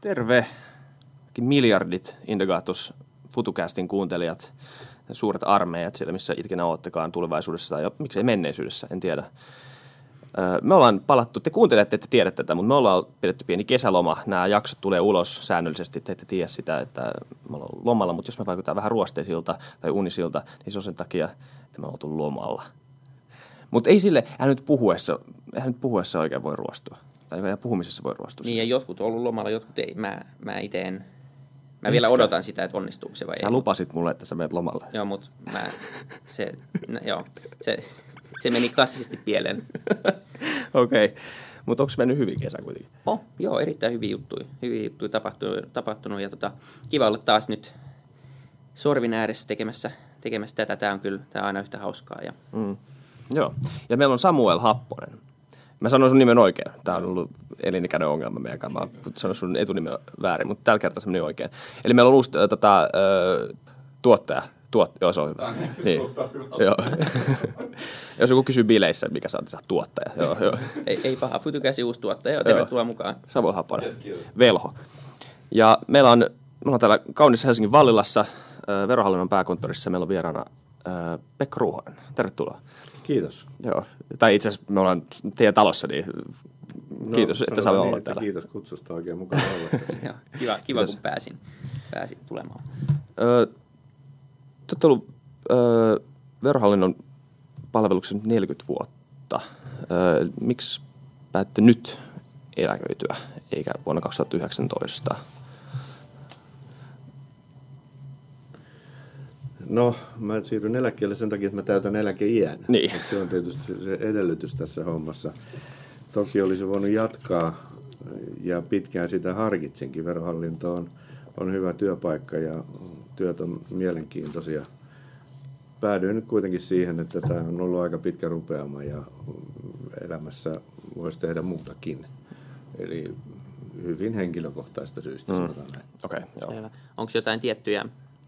Terve! Miljardit Indagatus FutuCastin kuuntelijat, suuret armeijat siellä, missä ikinä oottekaan tulevaisuudessa ja miksei menneisyydessä, en tiedä. Me ollaan palattu, te kuuntelette, että tiedätte tätä, mutta me ollaan pidetty pieni kesäloma. Nämä jaksot tulee ulos säännöllisesti, te ette tiedä sitä, että me ollaan lomalla, mutta jos me vaikutaan vähän ruosteisilta tai unisilta, niin se on sen takia, että me ollaan oltu lomalla. Mutta ei sille, hän nyt puhuessa, hän nyt puhuessa oikein voi ruostua tai puhumisessa voi ruostua. Niin, ja jotkut on ollut lomalla, jotkut ei. Mä, mä itse en. Mä vielä odotan sitä, että onnistuuko se vai sä ei. Sä lupasit mulle, että sä menet lomalle. Joo, mutta mä, se, no, joo, se, se meni klassisesti pieleen. Okei. Okay. Mutta onko mennyt hyvin kesä kuitenkin? Oh, joo, erittäin hyviä juttuja. Hyviä juttuja tapahtunut, tapahtunut ja tota, kiva olla taas nyt sorvin ääressä tekemässä, tekemässä tätä. Tämä on kyllä tämä on aina yhtä hauskaa. Ja... Mm. Joo, ja meillä on Samuel Happonen. Mä sanoin sun nimen oikein. Tämä on ollut elinikäinen ongelma meidän kanssa. Mä sanoin sun etunimen väärin, mutta tällä kertaa se meni oikein. Eli meillä on uusi äh, tota, äh, tuottaja. Tuot, joo, se on hyvä. Niin. joo. Jos joku kysyy bileissä, mikä sä oot tuottaja. Joo, joo. ei, ei paha. Futukäsi uusi tuottaja. Tervetuloa mukaan. Happonen. Yes, Velho. Ja meillä on, meillä on täällä kaunissa Helsingin Vallilassa äh, verohallinnon pääkonttorissa. Meillä on vieraana äh, Pekka Ruohonen. Tervetuloa. Kiitos. Joo. Tai itse asiassa me ollaan teidän talossa, niin no, kiitos, että saamme niin, olla täällä. Kiitos kutsusta, oikein mukava olla Joo, kiva, kiva kun pääsin, pääsin tulemaan. Öö, te olette ollut öö, verohallinnon palveluksen 40 vuotta. Öö, miksi päätte nyt eläköityä, eikä vuonna 2019? No, mä siirryn eläkkeelle sen takia, että mä täytän eläkeiän. Niin. Et se on tietysti se edellytys tässä hommassa. Toki olisi voinut jatkaa ja pitkään sitä harkitsinkin. Verohallinto on, on hyvä työpaikka ja työt on mielenkiintoisia. Päädyin nyt kuitenkin siihen, että tämä on ollut aika pitkä rupeama ja elämässä voisi tehdä muutakin. Eli hyvin henkilökohtaista syystä mm. sanotaan näin. Okay, joo. Onko jotain tiettyjä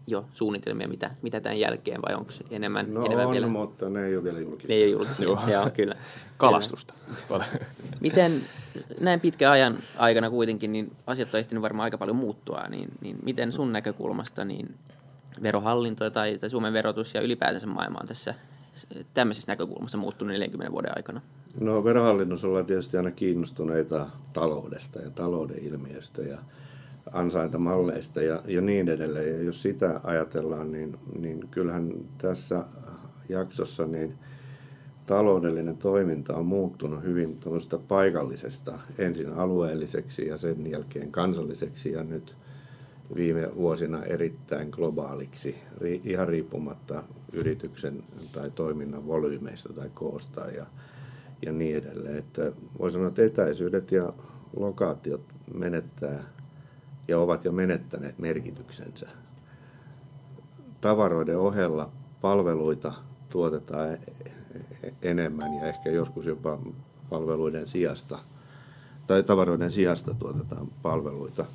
jo suunnitelmia, mitä, mitä tämän jälkeen, vai onko enemmän, no enemmän on, vielä? mutta ne ei ole vielä julkisia. Ne ei ole julkisia, joo. joo, kyllä. Kalastusta. miten näin pitkän ajan aikana kuitenkin, niin asiat on ehtinyt varmaan aika paljon muuttua, niin, niin miten sun näkökulmasta niin verohallinto tai, tai Suomen verotus ja ylipäätänsä maailma on tässä tämmöisessä näkökulmassa muuttunut 40 vuoden aikana? No verohallinnossa ollaan tietysti aina kiinnostuneita taloudesta ja talouden ilmiöstä ja ansaintamalleista ja, ja niin edelleen. Ja jos sitä ajatellaan, niin, niin kyllähän tässä jaksossa niin taloudellinen toiminta on muuttunut hyvin paikallisesta ensin alueelliseksi ja sen jälkeen kansalliseksi ja nyt viime vuosina erittäin globaaliksi, ihan riippumatta yrityksen tai toiminnan volyymeista tai koosta ja, ja niin edelleen. Että voi sanoa, että etäisyydet ja lokaatiot menettää ja ovat jo menettäneet merkityksensä. Tavaroiden ohella palveluita tuotetaan enemmän ja ehkä joskus jopa palveluiden sijasta tai tavaroiden sijasta tuotetaan palveluita.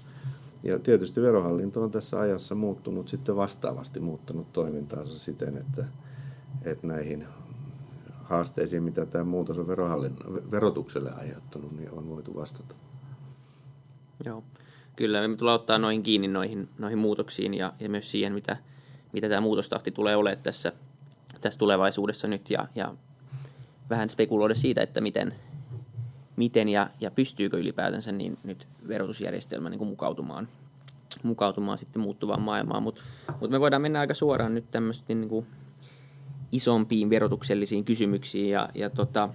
Ja tietysti verohallinto on tässä ajassa muuttunut sitten vastaavasti, muuttanut toimintaansa siten, että, että näihin haasteisiin, mitä tämä muutos on verotukselle aiheuttanut, niin on voitu vastata. Joo. Kyllä, me tullaan ottaa noihin kiinni noihin, noihin muutoksiin ja, ja myös siihen, mitä, mitä tämä muutostahti tulee olemaan tässä, tässä tulevaisuudessa nyt ja, ja vähän spekuloida siitä, että miten, miten ja, ja pystyykö ylipäätänsä niin nyt verotusjärjestelmä niin kuin mukautumaan, mukautumaan sitten muuttuvaan maailmaan. Mutta mut me voidaan mennä aika suoraan nyt tämmöisiin niin isompiin verotuksellisiin kysymyksiin ja, ja tota,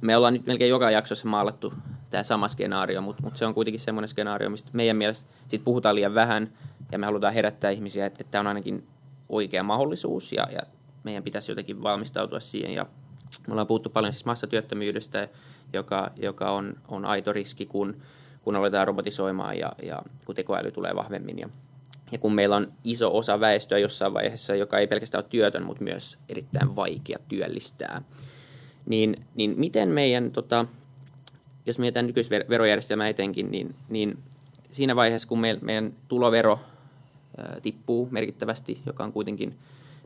me ollaan nyt melkein joka jaksossa maalattu tämä sama skenaario, mutta, mutta se on kuitenkin semmoinen skenaario, mistä meidän mielestä sit puhutaan liian vähän ja me halutaan herättää ihmisiä, että, että tämä on ainakin oikea mahdollisuus ja, ja meidän pitäisi jotenkin valmistautua siihen. Ja me ollaan puhuttu paljon siis massatyöttömyydestä, joka, joka on, on aito riski, kun, kun aletaan robotisoimaan ja, ja kun tekoäly tulee vahvemmin. Ja, ja kun meillä on iso osa väestöä jossain vaiheessa, joka ei pelkästään ole työtön, mutta myös erittäin vaikea työllistää, niin, niin miten meidän, tota, jos mietitään nykyisverojärjestelmää etenkin, niin, niin siinä vaiheessa, kun meidän tulovero tippuu merkittävästi, joka on kuitenkin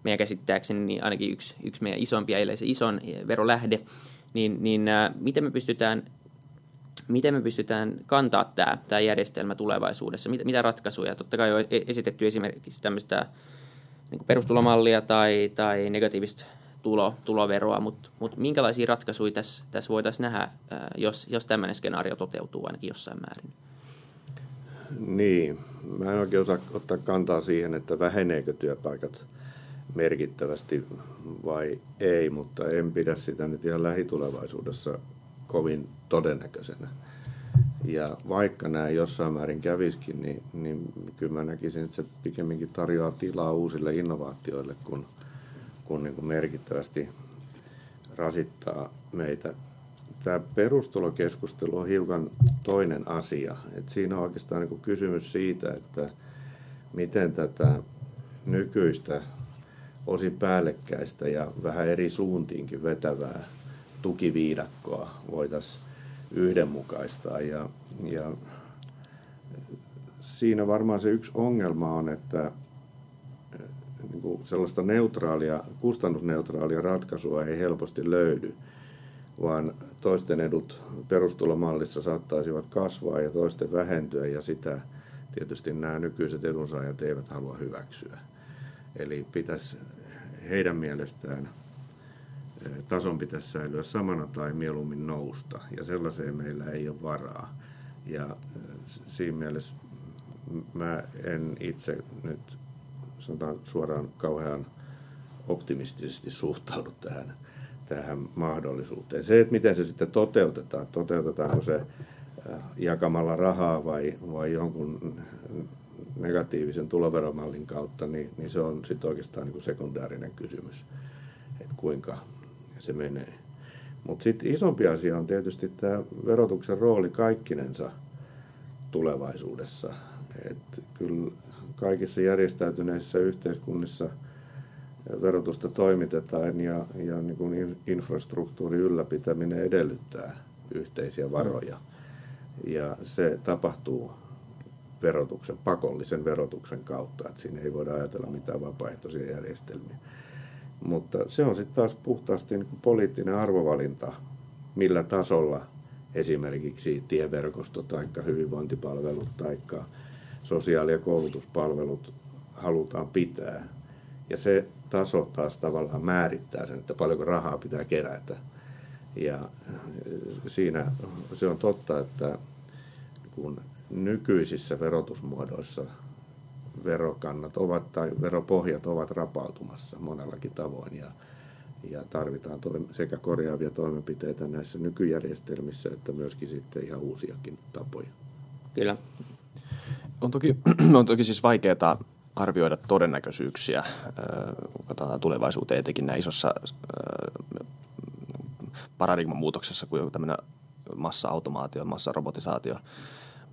meidän käsittääkseni niin ainakin yksi, yksi meidän isompia, ellei se ison verolähde, niin, niin miten me pystytään miten me pystytään kantaa tämä, tämä järjestelmä tulevaisuudessa, mitä, mitä ratkaisuja. Totta kai on e-, esitetty esimerkiksi tämmöistä niin perustulomallia tai, tai negatiivista tulo, tuloveroa, mutta mut minkälaisia ratkaisuja tässä, tässä voitaisiin nähdä, jos, jos tämmöinen skenaario toteutuu ainakin jossain määrin? Niin, mä en oikein osaa ottaa kantaa siihen, että väheneekö työpaikat merkittävästi vai ei, mutta en pidä sitä nyt ihan lähitulevaisuudessa kovin todennäköisenä. Ja vaikka nämä jossain määrin käviskin, niin, niin kyllä mä näkisin, että se pikemminkin tarjoaa tilaa uusille innovaatioille, kun, kun niin kuin merkittävästi rasittaa meitä. Tämä perustulokeskustelu on hiukan toinen asia. Et siinä on oikeastaan niin kuin kysymys siitä, että miten tätä nykyistä osin päällekkäistä ja vähän eri suuntiinkin vetävää tukiviidakkoa voitaisiin yhdenmukaistaa. Ja, ja siinä varmaan se yksi ongelma on, että niin kuin sellaista neutraalia, kustannusneutraalia ratkaisua ei helposti löydy, vaan toisten edut perustulomallissa saattaisivat kasvaa ja toisten vähentyä ja sitä tietysti nämä nykyiset edunsaajat eivät halua hyväksyä. Eli pitäisi heidän mielestään – tason pitäisi säilyä samana tai mieluummin nousta, ja sellaiseen meillä ei ole varaa. Ja siinä mielessä mä en itse nyt sanotaan suoraan kauhean optimistisesti suhtaudu tähän, tähän mahdollisuuteen. Se, että miten se sitten toteutetaan, toteutetaanko se jakamalla rahaa vai, vai jonkun negatiivisen tuloveromallin kautta, niin, niin se on sitten oikeastaan niin kuin sekundäärinen kysymys, että kuinka, se menee. Mutta sitten isompi asia on tietysti tämä verotuksen rooli kaikkinensa tulevaisuudessa. Et kyllä kaikissa järjestäytyneissä yhteiskunnissa verotusta toimitetaan ja, ja niin kuin infrastruktuurin ylläpitäminen edellyttää yhteisiä varoja. Ja se tapahtuu verotuksen, pakollisen verotuksen kautta, että siinä ei voida ajatella mitään vapaaehtoisia järjestelmiä. Mutta se on sitten taas puhtaasti niin poliittinen arvovalinta, millä tasolla esimerkiksi tieverkosto tai hyvinvointipalvelut tai sosiaali- ja koulutuspalvelut halutaan pitää. Ja se taso taas tavallaan määrittää sen, että paljonko rahaa pitää kerätä. Ja siinä se on totta, että kun nykyisissä verotusmuodoissa verokannat ovat tai veropohjat ovat rapautumassa monellakin tavoin ja, ja tarvitaan sekä korjaavia toimenpiteitä näissä nykyjärjestelmissä että myöskin sitten ihan uusiakin tapoja. Kyllä. On toki, on toki siis vaikeaa arvioida todennäköisyyksiä kun katsotaan tulevaisuuteen etenkin näin isossa paradigman muutoksessa kuin joku tämmöinen massa-automaatio, massa-robotisaatio –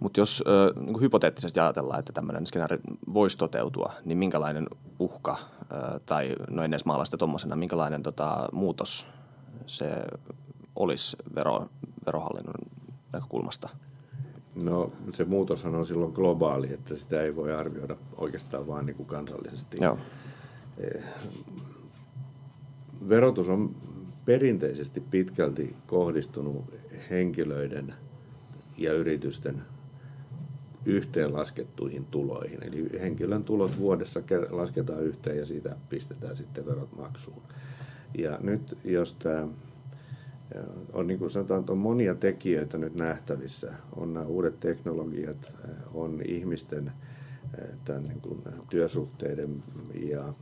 mutta jos ö, niin hypoteettisesti ajatellaan, että tämmöinen skenaario voisi toteutua, niin minkälainen uhka tai no en edes maalaista tuommoisena, minkälainen tota, muutos se olisi vero, verohallinnon näkökulmasta? No se muutoshan on silloin globaali, että sitä ei voi arvioida oikeastaan vain niin kuin kansallisesti. Joo. Eh, verotus on perinteisesti pitkälti kohdistunut henkilöiden ja yritysten yhteenlaskettuihin tuloihin. Eli henkilön tulot vuodessa lasketaan yhteen ja siitä pistetään sitten verot maksuun. Ja nyt jos tämä on niin kuin sanotaan, on monia tekijöitä nyt nähtävissä. On nämä uudet teknologiat, on ihmisten tämän niin kuin työsuhteiden ja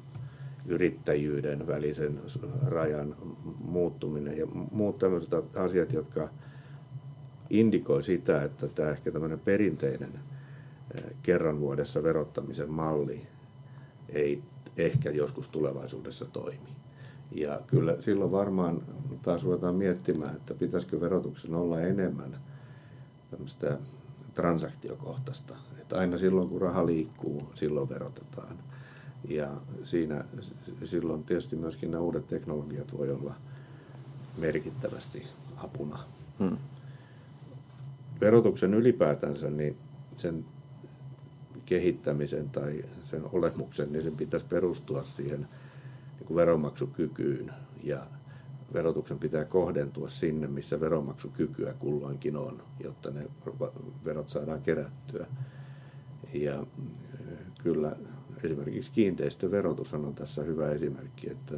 yrittäjyyden välisen rajan muuttuminen ja muut tämmöiset asiat, jotka indikoi sitä, että tämä ehkä tämmöinen perinteinen kerran vuodessa verottamisen malli ei ehkä joskus tulevaisuudessa toimi. Ja kyllä silloin varmaan taas ruvetaan miettimään, että pitäisikö verotuksen olla enemmän tämmöistä transaktiokohtaista. Että aina silloin, kun raha liikkuu, silloin verotetaan. Ja siinä silloin tietysti myöskin nämä uudet teknologiat voi olla merkittävästi apuna. Hmm. Verotuksen ylipäätänsä, niin sen kehittämisen tai sen olemuksen, niin sen pitäisi perustua siihen kuin veronmaksukykyyn ja verotuksen pitää kohdentua sinne, missä veronmaksukykyä kulloinkin on, jotta ne verot saadaan kerättyä. Ja kyllä esimerkiksi kiinteistöverotus on tässä hyvä esimerkki, että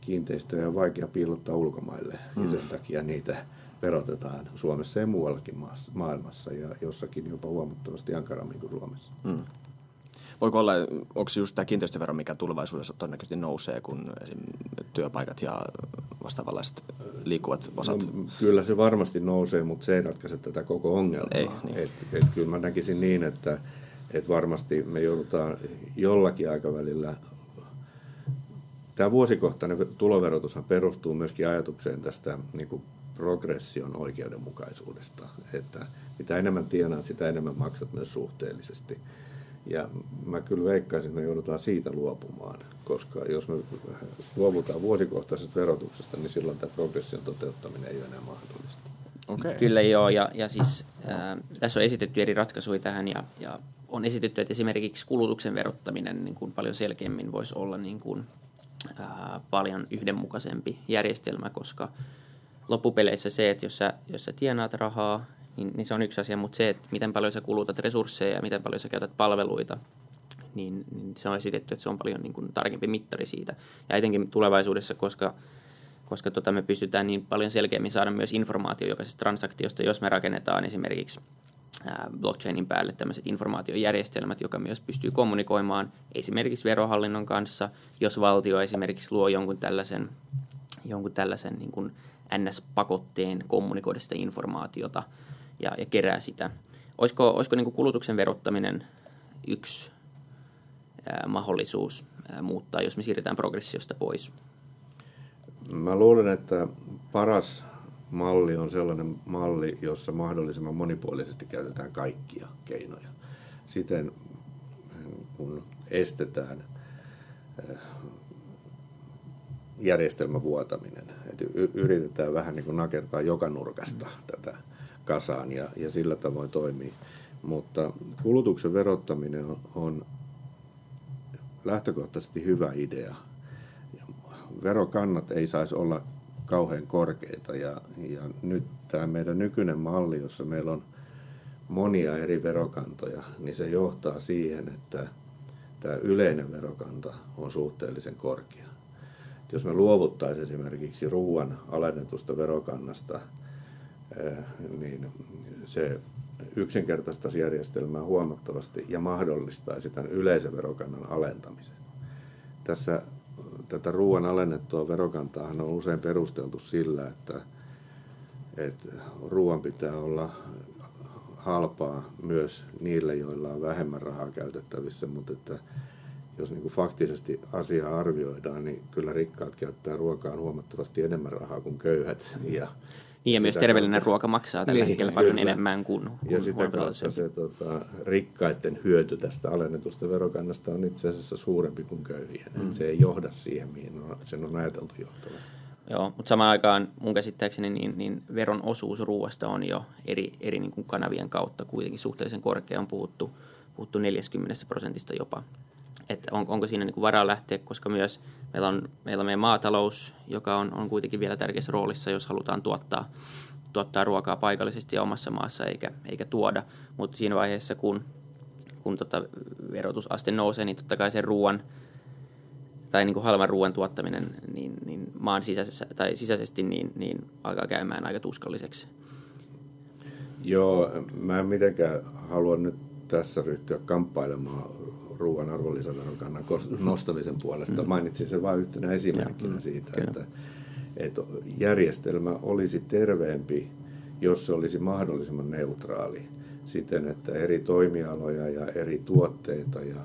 kiinteistöjä on vaikea piilottaa ulkomaille mm. ja sen takia niitä verotetaan Suomessa ja muuallakin maailmassa ja jossakin jopa huomattavasti ankarammin kuin Suomessa. Mm. Voiko olla, onko just tämä kiinteistövero, mikä tulevaisuudessa todennäköisesti nousee, kun työpaikat ja vastaavanlaiset liikkuvat osat? No, kyllä se varmasti nousee, mutta se ei ratkaise tätä koko ongelmaa. Ei, niin. et, et, kyllä mä näkisin niin, että et varmasti me joudutaan jollakin aikavälillä Tämä vuosikohtainen tuloverotushan perustuu myöskin ajatukseen tästä niin kuin progression oikeudenmukaisuudesta, että mitä enemmän tienaat, sitä enemmän maksat myös suhteellisesti. Ja mä kyllä veikkaisin, että me joudutaan siitä luopumaan, koska jos me luovutaan vuosikohtaisesta verotuksesta, niin silloin tämä progression toteuttaminen ei ole enää mahdollista. Okay. Kyllä joo, ja, ja siis äh, tässä on esitetty eri ratkaisuja tähän, ja, ja on esitetty, että esimerkiksi kulutuksen verottaminen niin kuin paljon selkeämmin voisi olla niin kuin, äh, paljon yhdenmukaisempi järjestelmä, koska loppupeleissä se, että jos sä, jos sä tienaat rahaa, niin, niin se on yksi asia, mutta se, että miten paljon sä kulutat resursseja ja miten paljon sä käytät palveluita, niin, niin se on esitetty, että se on paljon niin kuin tarkempi mittari siitä. Ja etenkin tulevaisuudessa, koska, koska tota me pystytään niin paljon selkeämmin saada myös informaatio jokaisesta transaktiosta, jos me rakennetaan esimerkiksi blockchainin päälle tämmöiset informaatiojärjestelmät, joka myös pystyy kommunikoimaan esimerkiksi verohallinnon kanssa, jos valtio esimerkiksi luo jonkun tällaisen, jonkun tällaisen niin kuin NS-pakotteen kommunikoida sitä informaatiota ja, ja kerää sitä. Olisiko, olisiko niin kuin kulutuksen verottaminen yksi ää, mahdollisuus ää, muuttaa, jos me siirretään progressiosta pois? Mä luulen, että paras malli on sellainen malli, jossa mahdollisimman monipuolisesti käytetään kaikkia keinoja. Siten kun estetään järjestelmän vuotaminen. Et yritetään vähän niin kuin nakertaa joka nurkasta tätä kasaan ja, ja sillä tavoin toimii. Mutta kulutuksen verottaminen on, on lähtökohtaisesti hyvä idea. Verokannat ei saisi olla kauhean korkeita ja, ja nyt tämä meidän nykyinen malli, jossa meillä on monia eri verokantoja, niin se johtaa siihen, että tämä yleinen verokanta on suhteellisen korkea. Jos me luovuttaisiin esimerkiksi ruoan alennetusta verokannasta, niin se yksinkertaistaisi järjestelmää huomattavasti ja mahdollistaisi tämän yleisen verokannan alentamisen. Tässä tätä ruoan alennettua verokantaa on usein perusteltu sillä, että, että ruoan pitää olla halpaa myös niille, joilla on vähemmän rahaa käytettävissä, mutta että jos niin kuin faktisesti asiaa arvioidaan, niin kyllä rikkaat käyttää ruokaan huomattavasti enemmän rahaa kuin köyhät. Ja niin ja myös terveellinen kautta. ruoka maksaa tällä niin, hetkellä paljon kyllä. enemmän kuin, kuin Ja sitä kautta se tota, rikkaiden hyöty tästä alennetusta verokannasta on itse asiassa suurempi kuin köyhien. Mm. se ei johda siihen, mihin on, sen on ajateltu johtavan. Joo, mutta samaan aikaan mun käsittääkseni niin, niin veron osuus ruoasta on jo eri, eri niin kuin kanavien kautta kuitenkin suhteellisen korkea. On puhuttu, puhuttu 40 prosentista jopa että on, onko siinä niin kuin varaa lähteä, koska myös meillä on, meillä on meidän maatalous, joka on, on kuitenkin vielä tärkeässä roolissa, jos halutaan tuottaa, tuottaa ruokaa paikallisesti ja omassa maassa eikä, eikä tuoda. Mutta siinä vaiheessa, kun, kun tota verotusaste nousee, niin totta kai sen ruoan tai niin kuin halvan ruoan tuottaminen niin, niin maan sisäisessä, tai sisäisesti niin, niin alkaa käymään aika tuskalliseksi. Joo, mä en mitenkään halua nyt tässä ryhtyä kamppailemaan ruoan arvonlisäveron kannan nostamisen puolesta. Mm. Mainitsin sen vain yhtenä esimerkkinä siitä, että, että järjestelmä olisi terveempi, jos se olisi mahdollisimman neutraali siten, että eri toimialoja ja eri tuotteita ja,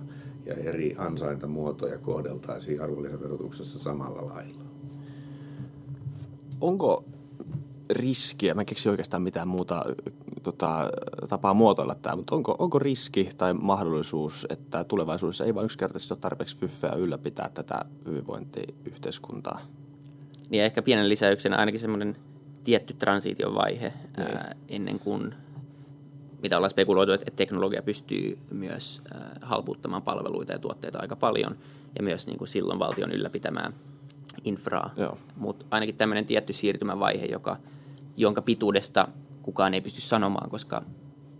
ja eri ansaintamuotoja kohdeltaisiin arvonlisäverotuksessa samalla lailla. Onko riskiä? Mä en keksi oikeastaan mitään muuta tota, tapaa muotoilla tämä, mutta onko, onko riski tai mahdollisuus, että tulevaisuudessa ei vain yksinkertaisesti ole tarpeeksi fyffeä ylläpitää tätä hyvinvointiyhteiskuntaa? Niin ehkä pienen lisäyksen ainakin semmoinen tietty transitiovaihe niin. ää, ennen kuin, mitä ollaan spekuloitu, että, teknologia pystyy myös ää, halpuuttamaan palveluita ja tuotteita aika paljon ja myös niin kuin silloin valtion ylläpitämään infraa. Mutta ainakin tämmöinen tietty siirtymävaihe, joka, jonka pituudesta kukaan ei pysty sanomaan, koska...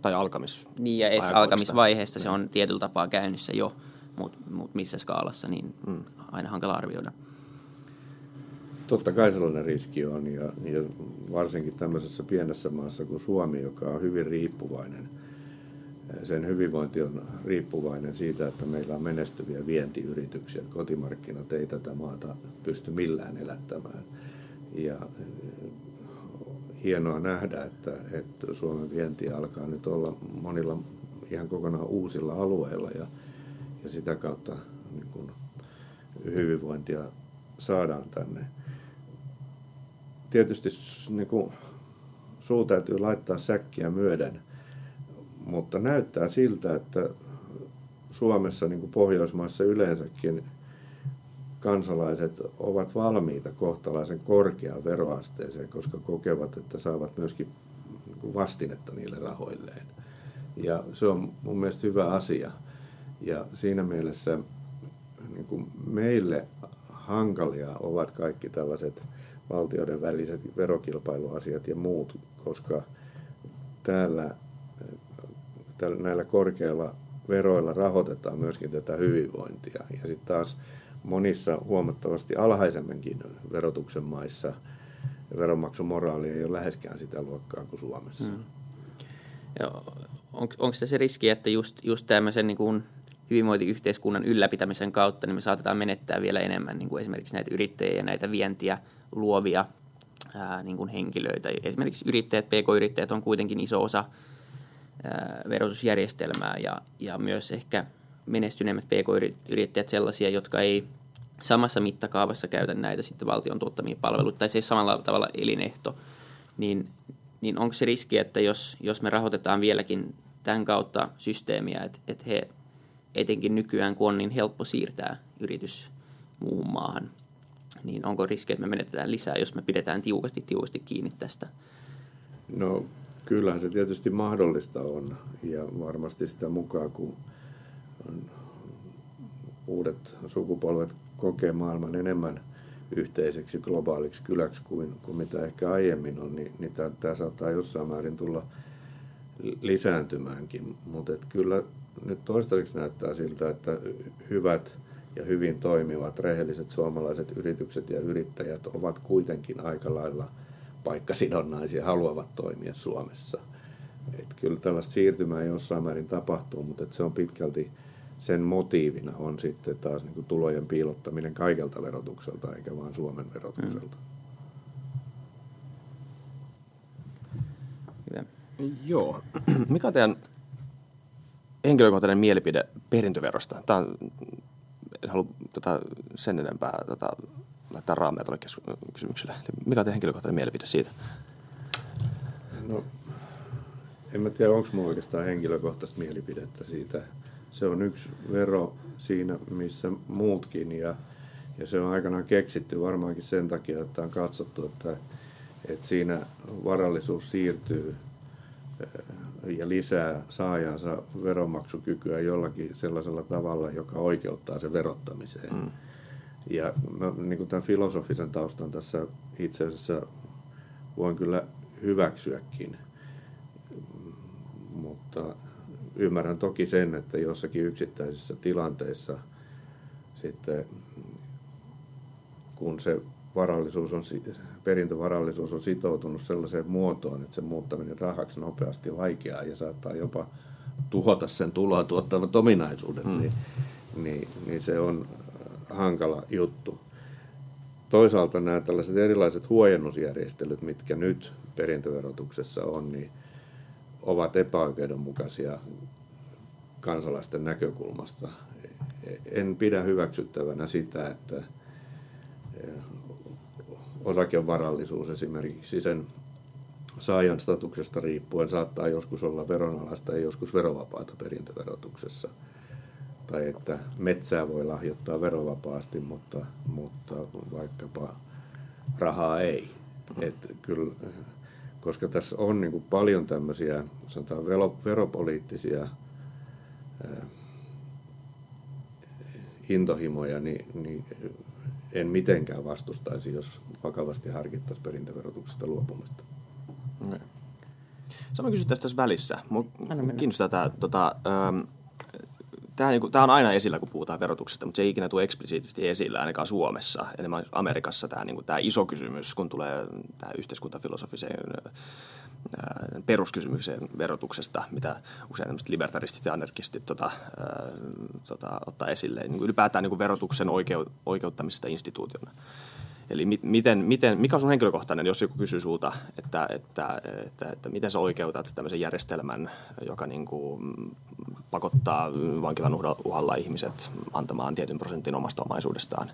Tai alkamis. Niin, ja edes alkamisvaiheesta se on tietyllä tapaa käynnissä jo, mutta mut missä skaalassa, niin mm. aina hankala arvioida. Totta kai sellainen riski on, ja, ja varsinkin tämmöisessä pienessä maassa kuin Suomi, joka on hyvin riippuvainen, sen hyvinvointi on riippuvainen siitä, että meillä on menestyviä vientiyrityksiä. Kotimarkkinat ei tätä maata pysty millään elättämään. Ja hienoa nähdä, että, että Suomen vienti alkaa nyt olla monilla ihan kokonaan uusilla alueilla ja, ja sitä kautta niin kuin hyvinvointia saadaan tänne. Tietysti niin kuin, suu täytyy laittaa säkkiä myöden, mutta näyttää siltä, että Suomessa niin kuin Pohjoismaissa yleensäkin kansalaiset ovat valmiita kohtalaisen korkeaan veroasteeseen, koska kokevat, että saavat myöskin niin vastinetta niille rahoilleen. Ja se on mun mielestä hyvä asia. Ja siinä mielessä niin kuin meille hankalia ovat kaikki tällaiset valtioiden väliset verokilpailuasiat ja muut, koska täällä näillä korkeilla veroilla rahoitetaan myöskin tätä hyvinvointia. Ja sitten taas monissa huomattavasti alhaisemminkin verotuksen maissa veronmaksumoraali ei ole läheskään sitä luokkaa kuin Suomessa. Hmm. On, onko se riski, että just, just tämmöisen niin kuin hyvinvointiyhteiskunnan ylläpitämisen kautta niin me saatetaan menettää vielä enemmän niin kuin esimerkiksi näitä yrittäjiä ja näitä vientiä luovia ää, niin kuin henkilöitä. Esimerkiksi yrittäjät, pk-yrittäjät on kuitenkin iso osa ää, verotusjärjestelmää ja, ja myös ehkä menestyneimmät pk-yrittäjät sellaisia, jotka ei samassa mittakaavassa käytä näitä sitten valtion tuottamia palveluita, tai se ei samalla tavalla elinehto, niin, niin onko se riski, että jos, jos me rahoitetaan vieläkin tämän kautta systeemiä, että, että he etenkin nykyään, kun on niin helppo siirtää yritys muuhun maahan, niin onko riski, että me menetetään lisää, jos me pidetään tiukasti, tiukasti kiinni tästä? No kyllähän se tietysti mahdollista on, ja varmasti sitä mukaan, kun uudet sukupolvet kokee maailman enemmän yhteiseksi globaaliksi kyläksi kuin, kuin mitä ehkä aiemmin on, niin, niin tämä saattaa jossain määrin tulla lisääntymäänkin. Mutta kyllä nyt toistaiseksi näyttää siltä, että hyvät ja hyvin toimivat rehelliset suomalaiset yritykset ja yrittäjät ovat kuitenkin aika lailla paikkasidonnaisia, haluavat toimia Suomessa. Et kyllä tällaista siirtymää jossain määrin tapahtuu, mutta se on pitkälti sen motiivina on sitten taas niin kuin tulojen piilottaminen kaikelta verotukselta, eikä vain Suomen verotukselta. Mm. Joo. Mikä on teidän henkilökohtainen mielipide perintöverosta? Tämä on, en halua tota, sen enempää tota, laittaa raameja tuolle kysymykselle. Mikä on teidän henkilökohtainen mielipide siitä? No, en mä tiedä, onko minulla oikeastaan henkilökohtaista mielipidettä siitä – se on yksi vero siinä, missä muutkin. Ja, ja se on aikanaan keksitty varmaankin sen takia, että on katsottu, että, että siinä varallisuus siirtyy eh, ja lisää saajansa veronmaksukykyä jollakin sellaisella tavalla, joka oikeuttaa sen verottamiseen. Mm. Ja mä, niin kuin tämän filosofisen taustan tässä itse asiassa voin kyllä hyväksyäkin, mutta ymmärrän toki sen, että jossakin yksittäisissä tilanteissa sitten kun se varallisuus on, perintövarallisuus on sitoutunut sellaiseen muotoon, että sen muuttaminen rahaksi nopeasti vaikeaa ja saattaa jopa tuhota sen tuloa tuottavat ominaisuudet, hmm. niin, niin, niin se on hankala juttu. Toisaalta nämä tällaiset erilaiset huojennusjärjestelyt, mitkä nyt perintöverotuksessa on, niin ovat epäoikeudenmukaisia kansalaisten näkökulmasta. En pidä hyväksyttävänä sitä, että osakevarallisuus esimerkiksi sen saajan statuksesta riippuen saattaa joskus olla veronalaista ja joskus verovapaata perintöverotuksessa. Tai että metsää voi lahjoittaa verovapaasti, mutta, mutta vaikkapa rahaa ei. Et kyllä, koska tässä on niin kuin paljon tämmöisiä sanotaan veropoliittisia intohimoja, niin, niin en mitenkään vastustaisi, jos vakavasti harkittaisiin perintöverotuksesta luopumista. Sama kysy tästä tässä välissä. Mua kiinnostaa tämä, tota, ähm, tämä, niin kuin, tämä on aina esillä, kun puhutaan verotuksesta, mutta se ei ikinä tule eksplisiittisesti esillä, ainakaan Suomessa. Enemmän Amerikassa tämä, niin kuin, tämä iso kysymys, kun tulee tämä yhteiskuntafilosofiseen peruskysymykseen verotuksesta, mitä usein libertaristit ja anarkistit tota, tota, ottaa esille. Niin ylipäätään niin kuin verotuksen oikeu, oikeuttamisesta instituutiona. Eli miten, miten, mikä on sun henkilökohtainen, jos joku kysyy sulta, että, että, että, että miten sä oikeutat tämmöisen järjestelmän, joka niin kuin pakottaa vankilan uhalla ihmiset antamaan tietyn prosentin omasta omaisuudestaan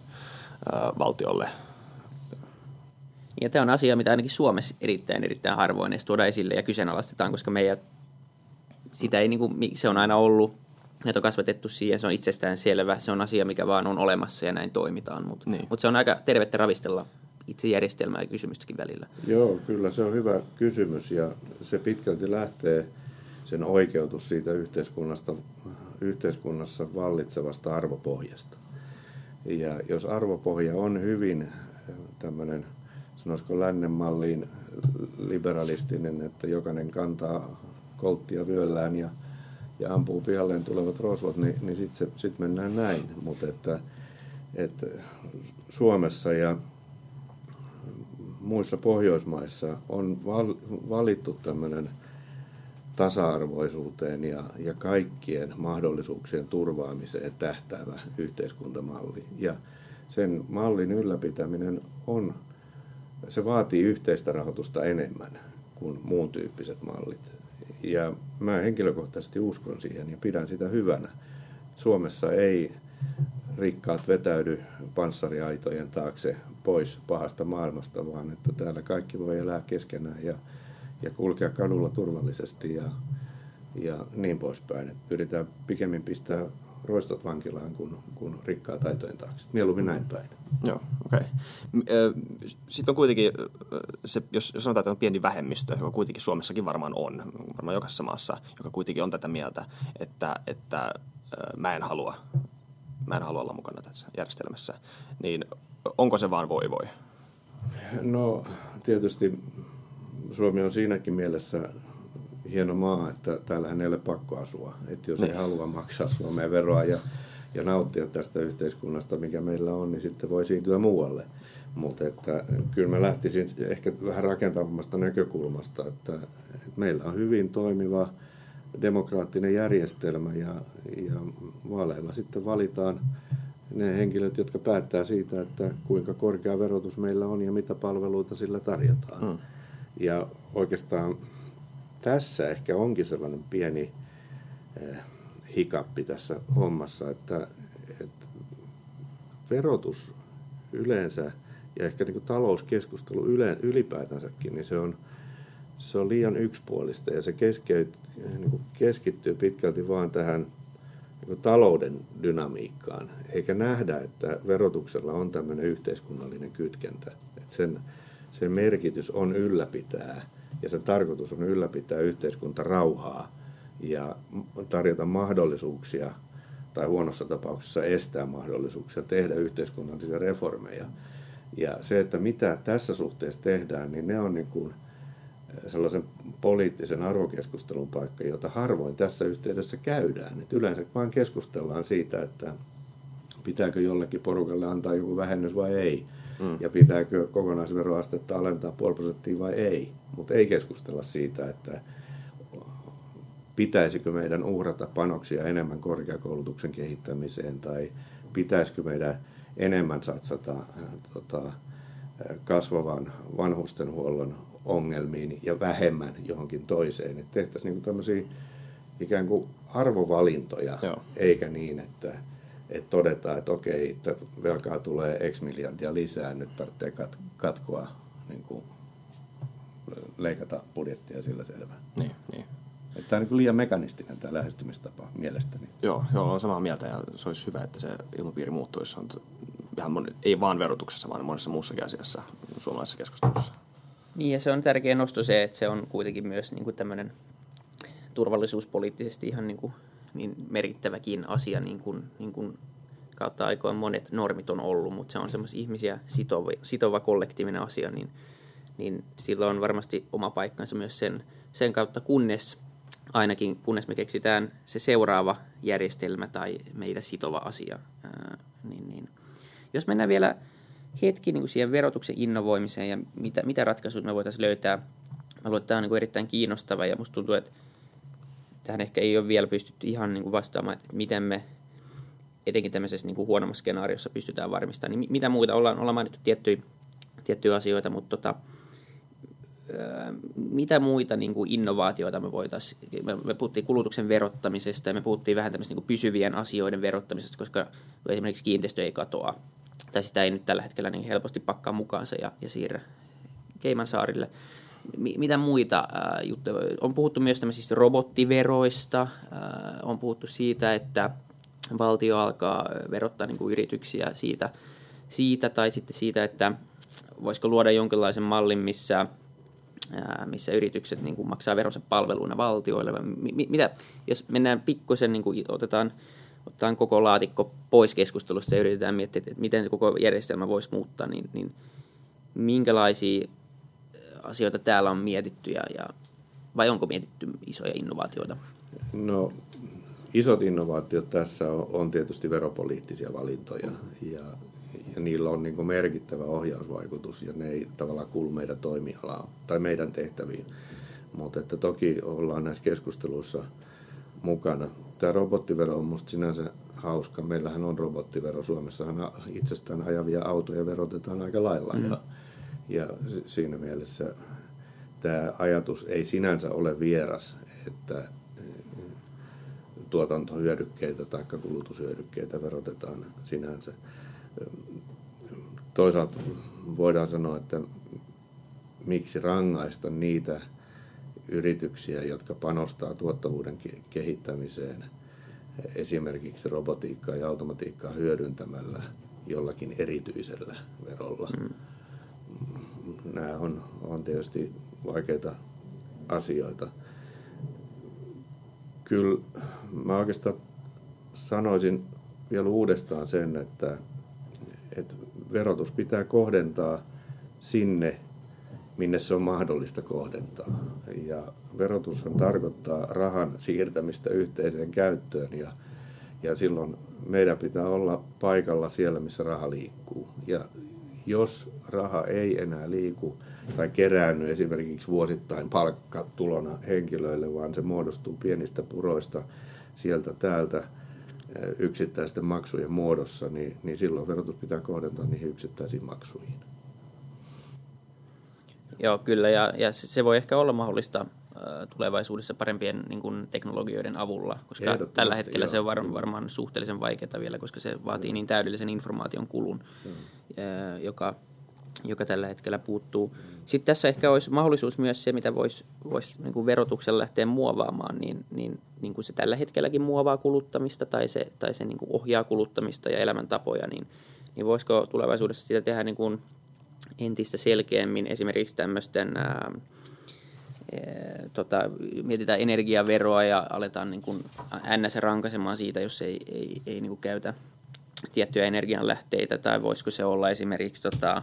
ää, valtiolle? Ja tämä on asia, mitä ainakin Suomessa erittäin, erittäin harvoin edes tuoda esille ja kyseenalaistetaan, koska meidän, sitä ei, niin kuin, se on aina ollut, että on kasvatettu siihen, se on itsestään selvä, se on asia, mikä vaan on olemassa ja näin toimitaan. Mutta niin. mut se on aika tervettä ravistella itse järjestelmää ja kysymystäkin välillä. Joo, kyllä se on hyvä kysymys ja se pitkälti lähtee sen oikeutus siitä yhteiskunnasta, yhteiskunnassa vallitsevasta arvopohjasta. Ja jos arvopohja on hyvin tämmöinen sanoisiko lännen malliin liberalistinen, että jokainen kantaa kolttia vyöllään ja, ja ampuu pihalleen tulevat rosvot, niin, niin sitten sit mennään näin. Mutta että, että Suomessa ja muissa Pohjoismaissa on val, valittu tämmöinen tasa-arvoisuuteen ja, ja kaikkien mahdollisuuksien turvaamiseen tähtäävä yhteiskuntamalli. Ja sen mallin ylläpitäminen on se vaatii yhteistä rahoitusta enemmän kuin muun tyyppiset mallit. Ja mä henkilökohtaisesti uskon siihen ja pidän sitä hyvänä. Suomessa ei rikkaat vetäydy panssariaitojen taakse pois pahasta maailmasta, vaan että täällä kaikki voi elää keskenään ja, ja kulkea kadulla turvallisesti ja, ja niin poispäin. Et pyritään pikemmin pistää roistot vankilaan kuin, kuin rikkaa taitojen taakse. Mieluummin näin päin. Joo, okei. Okay. Sitten on kuitenkin, se, jos, sanotaan, että on pieni vähemmistö, joka kuitenkin Suomessakin varmaan on, varmaan jokaisessa maassa, joka kuitenkin on tätä mieltä, että, että mä en halua mä en halua olla mukana tässä järjestelmässä, niin onko se vaan voi voi? No tietysti Suomi on siinäkin mielessä hieno maa, että täällähän ei ole pakko asua. Että jos niin. ei halua maksaa Suomeen veroa ja, ja nauttia tästä yhteiskunnasta, mikä meillä on, niin sitten voi siirtyä muualle. Mutta että kyllä mä lähtisin ehkä vähän rakentavammasta näkökulmasta, että, että meillä on hyvin toimiva demokraattinen järjestelmä ja, ja vaaleilla sitten valitaan ne henkilöt, jotka päättää siitä, että kuinka korkea verotus meillä on ja mitä palveluita sillä tarjotaan. Hmm. Ja oikeastaan tässä ehkä onkin sellainen pieni eh, hikappi tässä hommassa, että, että verotus yleensä ja ehkä niin kuin talouskeskustelu yle, ylipäätänsäkin, niin se on, se on liian yksipuolista ja se niin kuin keskittyy pitkälti vaan tähän niin talouden dynamiikkaan, eikä nähdä, että verotuksella on tämmöinen yhteiskunnallinen kytkentä, että sen, sen merkitys on ylläpitää – ja sen tarkoitus on ylläpitää yhteiskuntarauhaa ja tarjota mahdollisuuksia tai huonossa tapauksessa estää mahdollisuuksia tehdä yhteiskunnallisia reformeja. Ja se, että mitä tässä suhteessa tehdään, niin ne on niin kuin eh, sellaisen poliittisen arvokeskustelun paikka, jota harvoin tässä yhteydessä käydään. Et yleensä vain keskustellaan siitä, että pitääkö jollekin porukalle antaa joku vähennys vai ei mm. ja pitääkö kokonaisveroastetta alentaa puoli prosenttia vai ei. Mutta ei keskustella siitä, että pitäisikö meidän uhrata panoksia enemmän korkeakoulutuksen kehittämiseen tai pitäisikö meidän enemmän satsata äh, tota, kasvavan vanhustenhuollon ongelmiin ja vähemmän johonkin toiseen. Että tehtäisiin niin tämmöisiä ikään kuin arvovalintoja, Joo. eikä niin, että että todetaan, että okei, että velkaa tulee X miljardia lisää, nyt tarvitsee kat- katkoa niin kuin leikata budjettia sillä selvä. Niin, niin. Että tämä on niin liian mekanistinen tämä lähestymistapa mielestäni. Joo, joo, on samaa mieltä ja se olisi hyvä, että se ilmapiiri muuttuisi. On ihan moni, ei vaan verotuksessa, vaan monessa muussakin asiassa suomalaisessa keskustelussa. Niin ja se on tärkeä nosto se, että se on kuitenkin myös niin kuin tämmöinen turvallisuuspoliittisesti ihan niin, kuin, niin merkittäväkin asia, niin kuin, niin kuin kautta aikoin monet normit on ollut, mutta se on semmoisia ihmisiä sitova, sitova kollektiivinen asia, niin, niin sillä on varmasti oma paikkansa myös sen, sen kautta, kunnes ainakin kunnes me keksitään se seuraava järjestelmä tai meitä sitova asia. Ää, niin, niin. Jos mennään vielä hetki niin kuin siihen verotuksen innovoimiseen ja mitä, mitä ratkaisuja me voitaisiin löytää. Mä luulen, että tämä on niin kuin erittäin kiinnostava ja musta tuntuu, että tähän ehkä ei ole vielä pystytty ihan niin kuin vastaamaan, että miten me etenkin tämmöisessä niin kuin huonommassa skenaariossa pystytään varmistamaan. Niin mitä muita ollaan, ollaan mainittu tiettyjä, tiettyjä asioita, mutta tota, mitä muita niin kuin innovaatioita me voitaisiin, me, me puhuttiin kulutuksen verottamisesta ja me puhuttiin vähän tämmöistä niin kuin pysyvien asioiden verottamisesta, koska esimerkiksi kiinteistö ei katoa, tai sitä ei nyt tällä hetkellä niin helposti pakkaa mukaansa ja, ja siirrä Keimansaarille. M- mitä muita äh, juttuja? On puhuttu myös tämmöisistä robottiveroista, äh, on puhuttu siitä, että valtio alkaa verottaa niin kuin yrityksiä siitä, siitä, tai sitten siitä, että voisiko luoda jonkinlaisen mallin, missä missä yritykset niin kuin maksaa veronsa palveluina valtioille. Mitä, jos mennään pikkusen, niin kuin otetaan, otetaan koko laatikko pois keskustelusta ja yritetään miettiä, että miten se koko järjestelmä voisi muuttaa, niin, niin minkälaisia asioita täällä on mietitty ja, ja vai onko mietitty isoja innovaatioita? No isot innovaatiot tässä on, on tietysti veropoliittisia valintoja ja ja niillä on niin merkittävä ohjausvaikutus ja ne ei tavallaan kuulu meidän toimialaan tai meidän tehtäviin. Mutta että toki ollaan näissä keskusteluissa mukana. Tämä robottivero on minusta sinänsä hauska. Meillähän on robottivero. Suomessahan itsestään ajavia autoja verotetaan aika lailla. Mm. Ja, ja siinä mielessä tämä ajatus ei sinänsä ole vieras, että eh, tuotantohyödykkeitä tai kulutushyödykkeitä verotetaan sinänsä toisaalta voidaan sanoa, että miksi rangaista niitä yrityksiä, jotka panostaa tuottavuuden kehittämiseen esimerkiksi robotiikkaa ja automatiikkaa hyödyntämällä jollakin erityisellä verolla. Mm. On, on tietysti vaikeita asioita. Kyllä mä oikeastaan sanoisin vielä uudestaan sen, että että verotus pitää kohdentaa sinne, minne se on mahdollista kohdentaa. Ja verotushan tarkoittaa rahan siirtämistä yhteiseen käyttöön ja, ja silloin meidän pitää olla paikalla siellä, missä raha liikkuu. Ja jos raha ei enää liiku tai keräänny esimerkiksi vuosittain palkkatulona henkilöille, vaan se muodostuu pienistä puroista sieltä täältä, yksittäisten maksujen muodossa, niin, niin silloin verotus pitää kohdentaa niihin yksittäisiin maksuihin. Joo, kyllä, ja, ja se voi ehkä olla mahdollista tulevaisuudessa parempien niin kuin, teknologioiden avulla, koska tällä hetkellä joo. se on var, varmaan suhteellisen vaikeaa vielä, koska se vaatii niin täydellisen informaation kulun, joka joka tällä hetkellä puuttuu. Sitten tässä ehkä olisi mahdollisuus myös se, mitä voisi vois niin verotuksella lähteä muovaamaan, niin, niin, niin kuin se tällä hetkelläkin muovaa kuluttamista tai se, tai se niin kuin ohjaa kuluttamista ja elämäntapoja, niin, niin voisiko tulevaisuudessa sitä tehdä niin kuin entistä selkeämmin esimerkiksi tämmöisten... Ää, tota, mietitään energiaveroa ja aletaan niin kuin ns. rankaisemaan siitä, jos ei, ei, ei niin kuin käytä tiettyjä energianlähteitä, tai voisiko se olla esimerkiksi tota,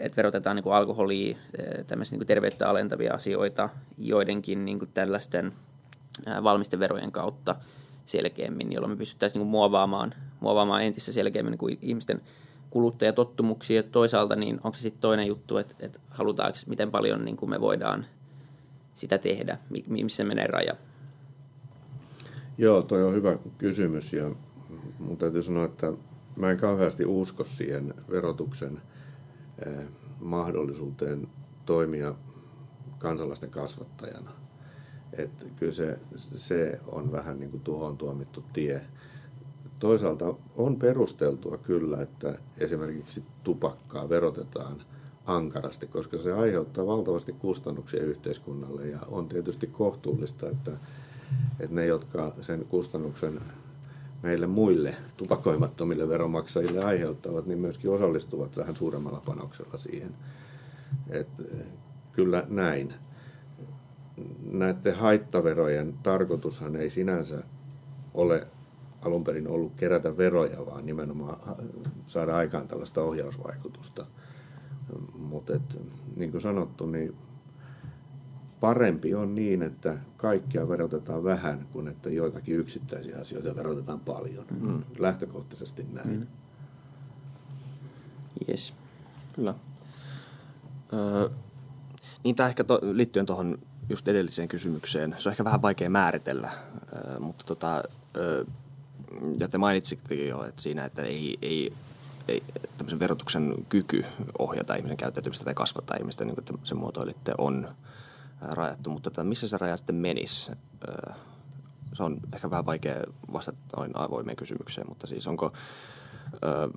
että verotetaan niin alkoholia, eh, tämmöisiä niin terveyttä alentavia asioita joidenkin niin tällaisten eh, valmisteverojen kautta selkeämmin, jolloin me pystyttäisiin niin muovaamaan, muovaamaan entistä selkeämmin niin kuin ihmisten kuluttajatottumuksia. Toisaalta niin onko se sitten toinen juttu, että, että halutaanko, miten paljon niin kuin me voidaan sitä tehdä, missä menee raja? Joo, toi on hyvä kysymys ja mun täytyy sanoa, että mä en kauheasti usko siihen verotuksen eh, mahdollisuuteen toimia kansalaisten kasvattajana. Että kyllä se, se on vähän niin kuin tuohon tuomittu tie. Toisaalta on perusteltua kyllä, että esimerkiksi tupakkaa verotetaan ankarasti, koska se aiheuttaa valtavasti kustannuksia yhteiskunnalle ja on tietysti kohtuullista, että, että ne, jotka sen kustannuksen meille muille tupakoimattomille veronmaksajille aiheuttavat, niin myöskin osallistuvat vähän suuremmalla panoksella siihen. Et, kyllä näin. Näiden haittaverojen tarkoitushan ei sinänsä ole alun perin ollut kerätä veroja, vaan nimenomaan saada aikaan tällaista ohjausvaikutusta. Mutta niin kuin sanottu, niin parempi on niin, että kaikkia verotetaan vähän, kuin että joitakin yksittäisiä asioita verotetaan paljon. Mm. Lähtökohtaisesti näin. Mm. Yes. Kyllä. Öö, niin tämä ehkä to, liittyen tuohon just edelliseen kysymykseen, se on ehkä vähän vaikea määritellä, öö, mutta tota, öö, ja te mainitsittekin jo, että siinä, että ei, ei, ei tämmöisen verotuksen kyky ohjata ihmisen käyttäytymistä tai kasvattaa ihmistä, niin kuin te sen muotoilitte, on rajattu. Mutta tota, missä se raja sitten menisi? Se on ehkä vähän vaikea vastata noin avoimeen kysymykseen, mutta siis onko... Öö,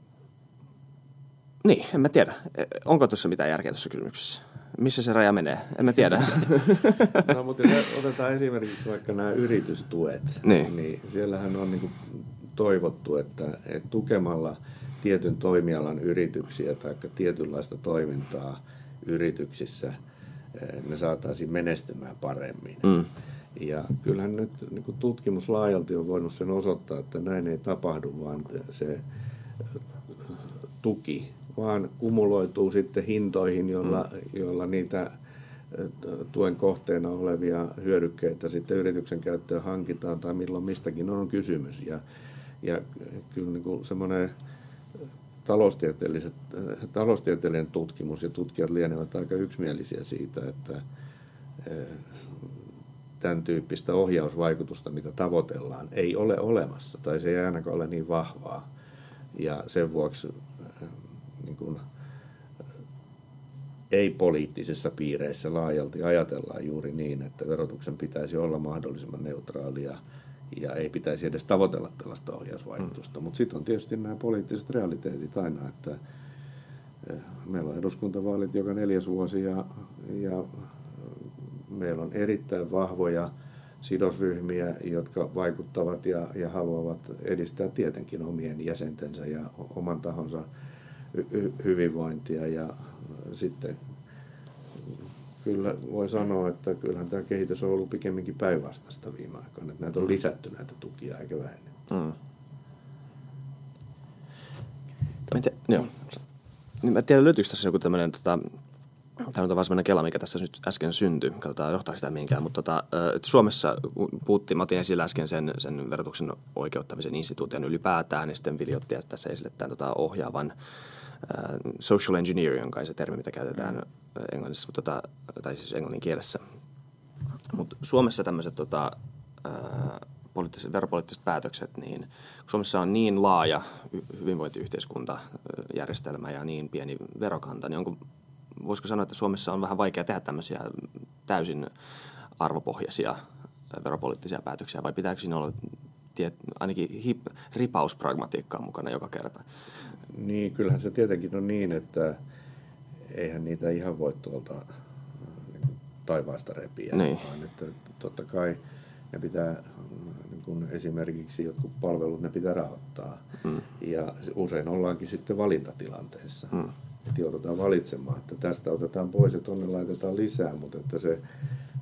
niin, en mä tiedä. E, onko tuossa mitään järkeä tuossa kysymyksessä? Missä se raja menee? En mä tiedä. no, mutta jos otetaan esimerkiksi vaikka nämä yritystuet, niin, niin siellähän on niin toivottu, että, että tukemalla tietyn toimialan yrityksiä tai tietynlaista toimintaa yrityksissä ne saataisiin menestymään paremmin. Mm. Ja kyllähän nyt niin kuin tutkimus laajalti on voinut sen osoittaa, että näin ei tapahdu, vaan se tuki vaan kumuloituu sitten hintoihin, joilla, mm. joilla niitä tuen kohteena olevia hyödykkeitä sitten yrityksen käyttöön hankitaan tai milloin mistäkin on kysymys. Ja, ja kyllä niin semmoinen taloustieteelliset, taloustieteellinen tutkimus ja tutkijat lienevät aika yksimielisiä siitä, että tämän tyyppistä ohjausvaikutusta, mitä tavoitellaan, ei ole olemassa tai se ei ainakaan ole niin vahvaa. Ja sen vuoksi niin kuin, ei-poliittisissa piireissä laajalti ajatellaan juuri niin, että verotuksen pitäisi olla mahdollisimman neutraalia ja ei pitäisi edes tavoitella tällaista ohjausvaikutusta. Mm. Mutta sitten on tietysti nämä poliittiset realiteetit aina, että eh, meillä on eduskuntavaalit joka neljäs vuosi ja, ja meillä on erittäin vahvoja sidosryhmiä, jotka vaikuttavat ja, ja haluavat edistää tietenkin omien jäsentensä ja oman tahonsa hyvinvointia ja sitten kyllä voi sanoa, että kyllähän tämä kehitys on ollut pikemminkin päinvastaista viime aikoina. Että näitä on lisätty näitä tukia eikä vähennetty. Mm. Mä tiedä, joo. Niin mä tiedän, löytyykö tässä joku tämmöinen, tota, tämä on vaan semmoinen kela, mikä tässä nyt äsken syntyi. Katsotaan, johtaa sitä mihinkään. Mutta tota, että Suomessa puhuttiin, mä otin esille äsken sen, sen verotuksen oikeuttamisen instituution ylipäätään, niin sitten Vili otti tässä esille tämän tota, ohjaavan social engineering on kai se termi, mitä käytetään mm. Englannissa, tota, tai siis englannin kielessä. Mutta Suomessa tämmöiset tota, poliittiset, veropoliittiset päätökset, niin Suomessa on niin laaja hyvinvointiyhteiskuntajärjestelmä ja niin pieni verokanta, niin onko, voisiko sanoa, että Suomessa on vähän vaikea tehdä tämmöisiä täysin arvopohjaisia veropoliittisia päätöksiä, vai pitääkö siinä olla tiet, ainakin hip, ripauspragmatiikkaa mukana joka kerta? Niin, kyllähän se tietenkin on niin, että eihän niitä ihan voi tuolta niin taivaasta repiä, niin. vaan että totta kai ne pitää, niin kuin esimerkiksi jotkut palvelut, ne pitää rahoittaa. Mm. Ja usein ollaankin sitten valintatilanteessa. Mm. Että joudutaan valitsemaan, että tästä otetaan pois ja tuonne laitetaan lisää, mutta että se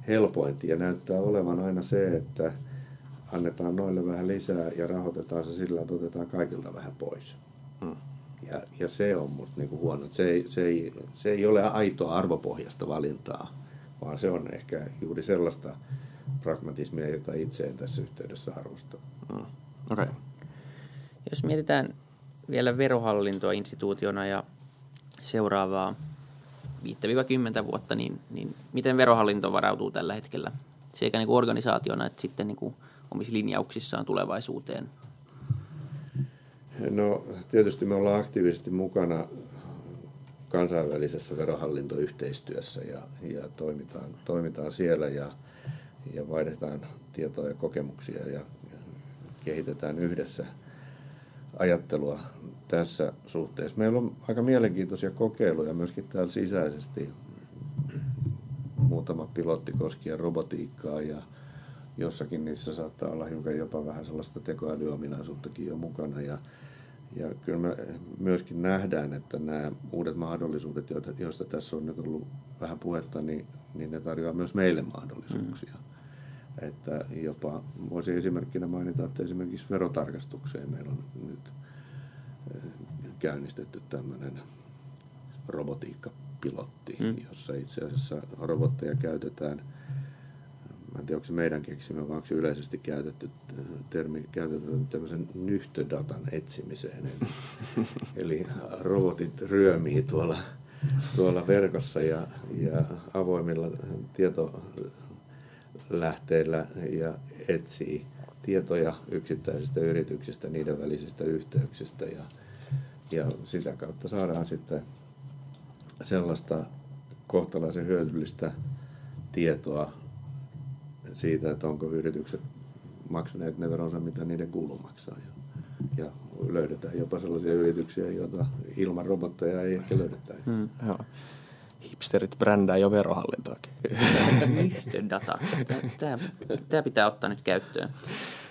helpointi ja näyttää olevan aina se, että annetaan noille vähän lisää ja rahoitetaan se sillä, että otetaan kaikilta vähän pois. Mm. Ja, ja se on musta niinku huono. Se ei, se, ei, se ei ole aitoa arvopohjasta valintaa, vaan se on ehkä juuri sellaista pragmatismia, jota itse en tässä yhteydessä arvosta. Mm. Okay. Jos mietitään vielä verohallintoa instituutiona ja seuraavaa 5-10 vuotta, niin, niin miten verohallinto varautuu tällä hetkellä sekä niin kuin organisaationa että sitten niin kuin omissa linjauksissaan tulevaisuuteen No tietysti me ollaan aktiivisesti mukana kansainvälisessä verohallintoyhteistyössä ja, ja toimitaan, toimitaan siellä ja, ja vaihdetaan tietoa ja kokemuksia ja, kehitetään yhdessä ajattelua tässä suhteessa. Meillä on aika mielenkiintoisia kokeiluja myöskin täällä sisäisesti. Muutama pilotti koskien robotiikkaa ja jossakin niissä saattaa olla hiukan jopa vähän sellaista tekoälyominaisuuttakin jo mukana. Ja, ja kyllä me myöskin nähdään, että nämä uudet mahdollisuudet, joista tässä on nyt ollut vähän puhetta, niin, niin ne tarjoaa myös meille mahdollisuuksia. Mm. Että jopa voisi esimerkkinä mainita, että esimerkiksi verotarkastukseen meillä on nyt käynnistetty tämmöinen robotiikkapilotti, mm. jossa itse asiassa robotteja käytetään, mä en tiedä onko se meidän keksimä, vaan onko se yleisesti käytetty termi, käytetään tämmöisen nyhtödatan etsimiseen. Eli, eli robotit ryömii tuolla, tuolla verkossa ja, ja avoimilla tietolähteillä ja etsii tietoja yksittäisistä yrityksistä, niiden välisistä yhteyksistä ja, ja sitä kautta saadaan sitten sellaista kohtalaisen hyödyllistä tietoa siitä, että onko yritykset maksaneet ne veronsa, mitä niiden kuuluu maksaa. Ja, ja löydetään jopa sellaisia yrityksiä, joita ilman robotteja ei ehkä löydettäisi. Hmm, joo hipsterit brändää jo verohallintoakin. data. Tämä, tämä pitää ottaa nyt käyttöön.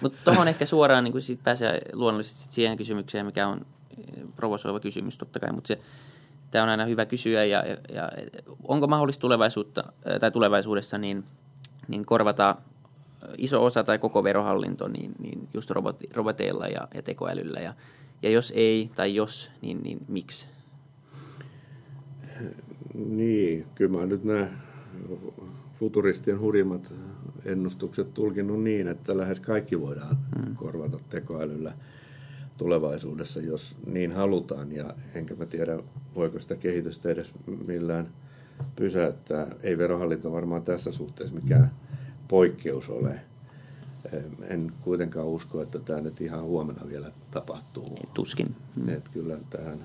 Mutta tuohon ehkä suoraan niin sit pääsee luonnollisesti siihen kysymykseen, mikä on eh, provosoiva kysymys totta kai, mutta se, tämä on aina hyvä kysyä ja, ja, ja onko mahdollista tulevaisuutta, eh, tai tulevaisuudessa niin, niin korvata iso osa tai koko verohallinto niin, niin just roboti, roboteilla ja, ja tekoälyllä ja, ja jos ei tai jos, niin, niin miksi? Niin, kyllä mä nyt nämä futuristien hurjimmat ennustukset tulkinnut niin, että lähes kaikki voidaan hmm. korvata tekoälyllä tulevaisuudessa, jos niin halutaan. Ja enkä mä tiedä, voiko sitä kehitystä edes millään pysäyttää. Ei verohallinto varmaan tässä suhteessa mikään poikkeus ole. En kuitenkaan usko, että tämä nyt ihan huomenna vielä tapahtuu. Tuskin. Hmm. Että kyllä tähän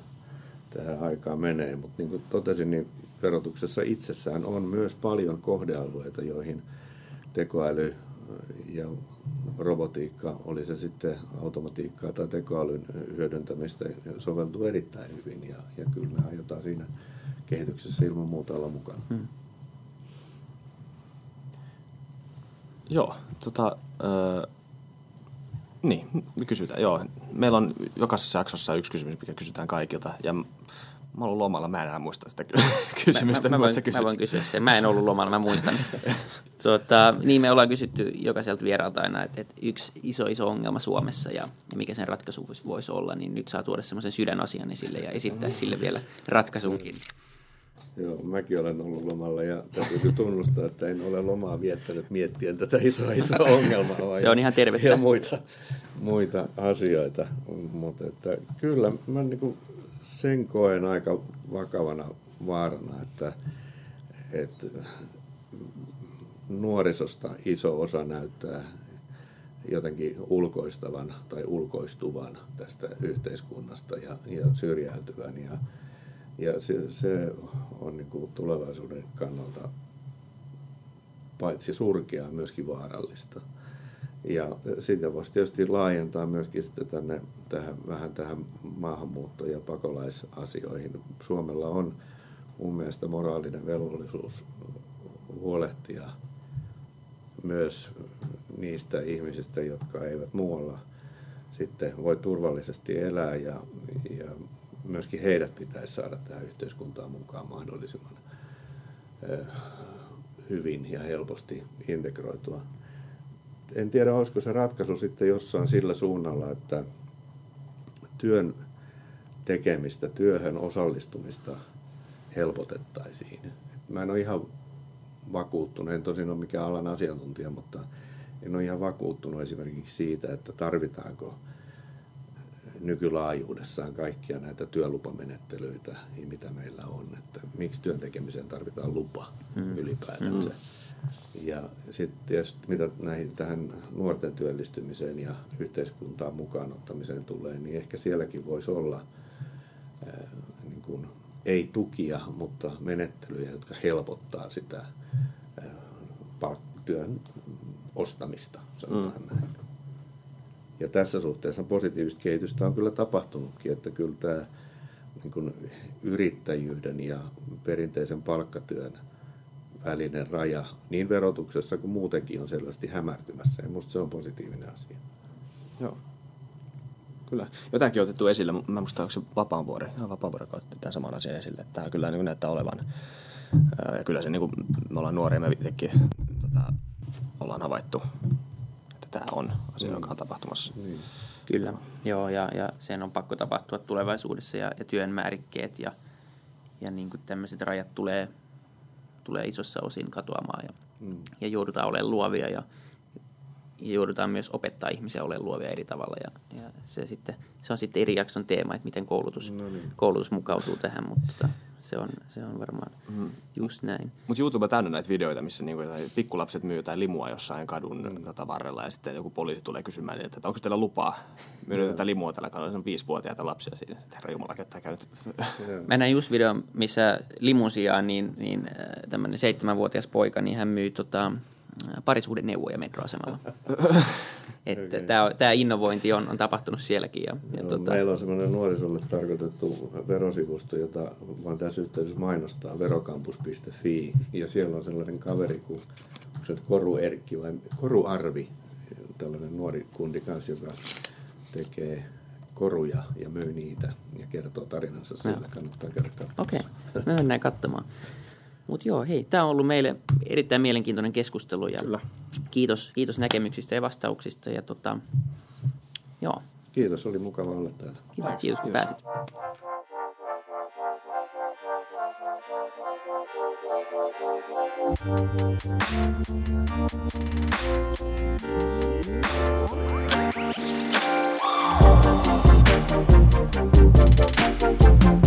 tähän aikaan menee. Mutta niin kuin totesin, niin verotuksessa itsessään on myös paljon kohdealueita, joihin tekoäly ja robotiikka, oli se sitten automatiikkaa tai tekoälyn hyödyntämistä, soveltuu erittäin hyvin ja, ja kyllä me aiotaan siinä kehityksessä ilman muuta olla mukana. Hmm. Joo, tota, äh, niin, kysytään, joo. Meillä on jokaisessa jaksossa yksi kysymys, mikä kysytään kaikilta. Ja mä ollut lomalla, mä en enää muista sitä kysymystä. Mä, mä, mä, voin, mä voin kysyä sen. Mä en ollut lomalla, mä muistan. tuota, niin me ollaan kysytty jokaiselta vieraalta aina, että, että yksi iso iso ongelma Suomessa ja, ja mikä sen ratkaisu voisi olla, niin nyt saa tuoda semmoisen sydänasian esille ja esittää sille vielä ratkaisunkin. Joo, mäkin olen ollut lomalla ja täytyy tunnustaa, että en ole lomaa viettänyt miettien tätä isoa isoa ongelmaa. Se on ihan tervettä. Ja muita, muita asioita. Mutta että kyllä mä niin sen koen aika vakavana vaarana, että, että nuorisosta iso osa näyttää jotenkin ulkoistavan tai ulkoistuvan tästä yhteiskunnasta ja, ja syrjäytyvän. Ja, ja se, se on niin kuin tulevaisuuden kannalta paitsi surkeaa, myöskin vaarallista. Ja sitä voisi tietysti laajentaa myöskin sitten tänne, tähän, vähän tähän maahanmuutto- ja pakolaisasioihin. Suomella on mun mielestä moraalinen velvollisuus huolehtia myös niistä ihmisistä, jotka eivät muualla sitten voi turvallisesti elää ja, ja myöskin heidät pitäisi saada tähän yhteiskuntaan mukaan mahdollisimman hyvin ja helposti integroitua. En tiedä, olisiko se ratkaisu sitten jossain sillä suunnalla, että työn tekemistä, työhön osallistumista helpotettaisiin. Mä en ole ihan vakuuttunut, en tosin ole mikään alan asiantuntija, mutta en ole ihan vakuuttunut esimerkiksi siitä, että tarvitaanko nykylaajuudessaan kaikkia näitä työlupamenettelyitä, mitä meillä on. Että miksi työn tekemiseen tarvitaan lupa mm. ylipäätänsä. Mm. Ja sitten tietysti mitä näihin tähän nuorten työllistymiseen ja yhteiskuntaan mukaan ottamiseen tulee, niin ehkä sielläkin voisi olla ää, niin kuin, ei tukia, mutta menettelyjä, jotka helpottaa sitä ää, työn ostamista, sanotaan mm. näin. Ja tässä suhteessa positiivista kehitystä on kyllä tapahtunutkin, että kyllä tämä niin kuin yrittäjyyden ja perinteisen palkkatyön välinen raja niin verotuksessa kuin muutenkin on selvästi hämärtymässä. Ja minusta se on positiivinen asia. Joo. Kyllä. Jotakin on otettu esille. Mä muistan, onko se Vapaavuori. Ihan Vapaavuori otti tämän saman asian esille. Että tämä kyllä niin näyttää olevan. Ja kyllä se, niin kuin, me ollaan nuoria, me itsekin tota, ollaan havaittu, tämä on asia, mm. joka on tapahtumassa. Niin. Kyllä, joo, ja, ja sen on pakko tapahtua tulevaisuudessa ja, ja työn määrikkeet ja, ja niin kuin tämmöiset rajat tulee, tulee isossa osin katoamaan ja, mm. ja joudutaan olemaan luovia ja, ja joudutaan myös opettaa ihmisiä olemaan luovia eri tavalla ja, ja se, sitten, se on sitten eri jakson teema, että miten koulutus, no niin. koulutus mukautuu tähän, mutta tota, se on, se on varmaan mm. just näin. Mutta YouTube täynnä näitä videoita, missä niinku pikkulapset myy jotain limua jossain kadun mm. tota varrella ja sitten joku poliisi tulee kysymään, että, että onko teillä lupaa myydä tätä limua tällä kadulla. Se on viisivuotiaita lapsia siinä. Herra Jumala, että käynyt. Mä näin just video, missä limun sijaan niin, niin äh, tämmöinen seitsemänvuotias poika, niin hän myy tota, parisuhdeneuvoja metroasemalla. Että tämä, tämä innovointi on, on tapahtunut sielläkin. Ja, ja no, tota... Meillä on semmoinen nuorisolle tarkoitettu verosivusto, jota vaan tässä yhteydessä mainostaa, verokampus.fi. Ja siellä on sellainen kaveri kuin se Koru Erkki vai Koru Arvi, tällainen nuori kundi kanssa, joka tekee koruja ja myy niitä ja kertoo tarinansa siellä. Kannattaa käydä Okei, okay. me mennään katsomaan. Mutta joo, hei, tämä on ollut meille erittäin mielenkiintoinen keskustelu ja Kyllä. Kiitos, kiitos näkemyksistä ja vastauksista. Ja tota, joo. Kiitos, oli mukava olla täällä. Kiitos, kiitos kun pääsit. Thank